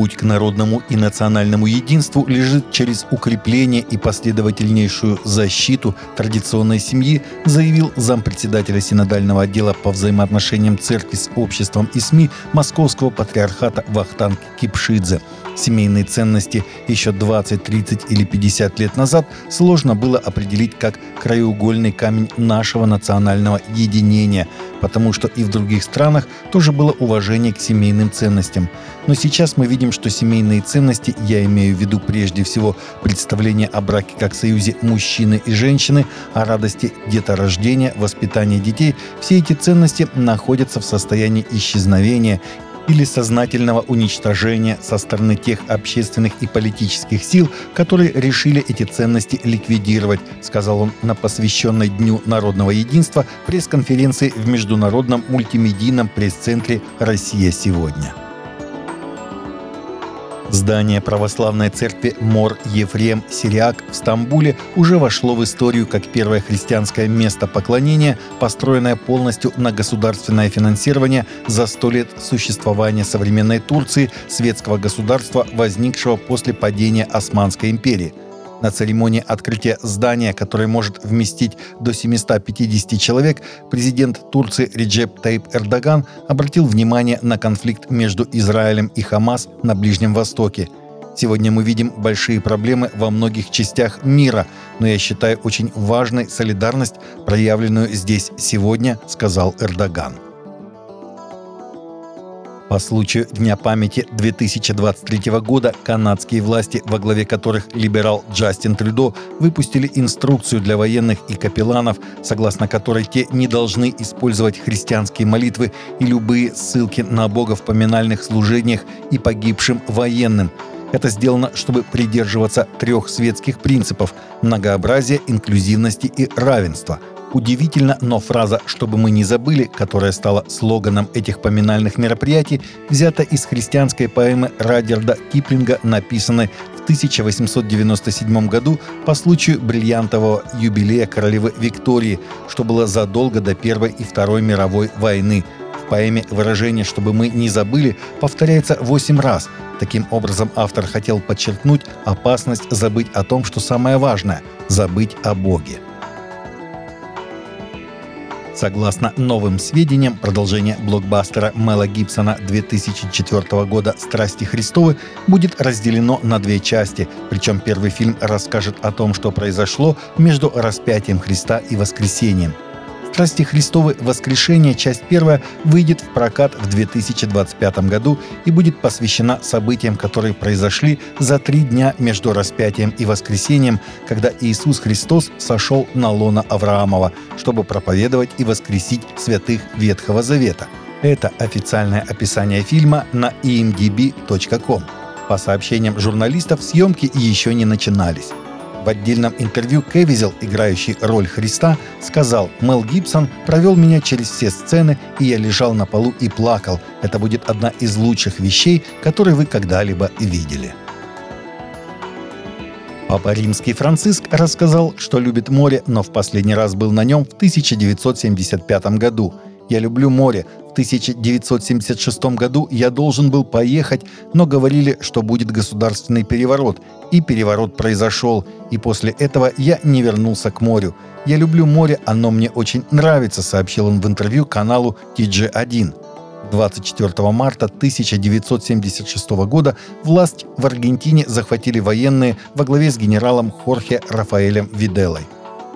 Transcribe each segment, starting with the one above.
Путь к народному и национальному единству лежит через укрепление и последовательнейшую защиту традиционной семьи, заявил зампредседателя Синодального отдела по взаимоотношениям церкви с обществом и СМИ Московского патриархата Вахтанг Кипшидзе. Семейные ценности еще 20, 30 или 50 лет назад сложно было определить как краеугольный камень нашего национального единения, потому что и в других странах тоже было уважение к семейным ценностям. Но сейчас мы видим, что семейные ценности, я имею в виду прежде всего представление о браке как союзе мужчины и женщины, о радости деторождения, воспитания детей, все эти ценности находятся в состоянии исчезновения или сознательного уничтожения со стороны тех общественных и политических сил, которые решили эти ценности ликвидировать, сказал он на посвященной Дню народного единства пресс-конференции в Международном мультимедийном пресс-центре «Россия сегодня». Здание православной церкви Мор Ефрем Сириак в Стамбуле уже вошло в историю как первое христианское место поклонения, построенное полностью на государственное финансирование за сто лет существования современной Турции, светского государства, возникшего после падения Османской империи – на церемонии открытия здания, которое может вместить до 750 человек, президент Турции Реджеп Таип Эрдоган обратил внимание на конфликт между Израилем и Хамас на Ближнем Востоке. Сегодня мы видим большие проблемы во многих частях мира, но я считаю очень важной солидарность, проявленную здесь сегодня, сказал Эрдоган. По случаю Дня памяти 2023 года канадские власти, во главе которых либерал Джастин Трюдо, выпустили инструкцию для военных и капелланов, согласно которой те не должны использовать христианские молитвы и любые ссылки на Бога в поминальных служениях и погибшим военным. Это сделано, чтобы придерживаться трех светских принципов – многообразия, инклюзивности и равенства – Удивительно, но фраза «чтобы мы не забыли», которая стала слоганом этих поминальных мероприятий, взята из христианской поэмы Радерда Киплинга, написанной в 1897 году по случаю бриллиантового юбилея королевы Виктории, что было задолго до Первой и Второй мировой войны. В поэме выражение «чтобы мы не забыли» повторяется восемь раз. Таким образом, автор хотел подчеркнуть опасность забыть о том, что самое важное – забыть о Боге. Согласно новым сведениям, продолжение блокбастера Мела Гибсона 2004 года «Страсти Христовы» будет разделено на две части. Причем первый фильм расскажет о том, что произошло между распятием Христа и воскресением – «Страсти Христовы. Воскрешение. Часть первая» выйдет в прокат в 2025 году и будет посвящена событиям, которые произошли за три дня между распятием и воскресением, когда Иисус Христос сошел на лона Авраамова, чтобы проповедовать и воскресить святых Ветхого Завета. Это официальное описание фильма на imdb.com. По сообщениям журналистов, съемки еще не начинались. В отдельном интервью Кевизел, играющий роль Христа, сказал, «Мел Гибсон провел меня через все сцены, и я лежал на полу и плакал. Это будет одна из лучших вещей, которые вы когда-либо видели». Папа Римский Франциск рассказал, что любит море, но в последний раз был на нем в 1975 году. «Я люблю море. В 1976 году я должен был поехать, но говорили, что будет государственный переворот. И переворот произошел. И после этого я не вернулся к морю. Я люблю море, оно мне очень нравится, сообщил он в интервью каналу TG1. 24 марта 1976 года власть в Аргентине захватили военные во главе с генералом Хорхе Рафаэлем Виделой.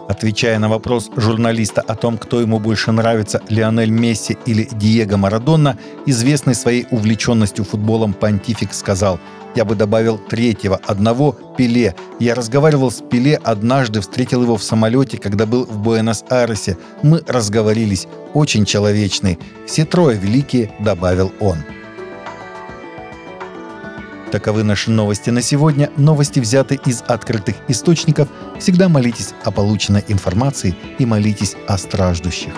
Отвечая на вопрос журналиста о том, кто ему больше нравится, Лионель Месси или Диего Марадонна, известный своей увлеченностью футболом понтифик сказал «Я бы добавил третьего, одного Пеле. Я разговаривал с Пеле однажды, встретил его в самолете, когда был в Буэнос-Айресе. Мы разговорились. Очень человечный. Все трое великие», — добавил он. Таковы наши новости на сегодня. Новости взяты из открытых источников. Всегда молитесь о полученной информации и молитесь о страждущих.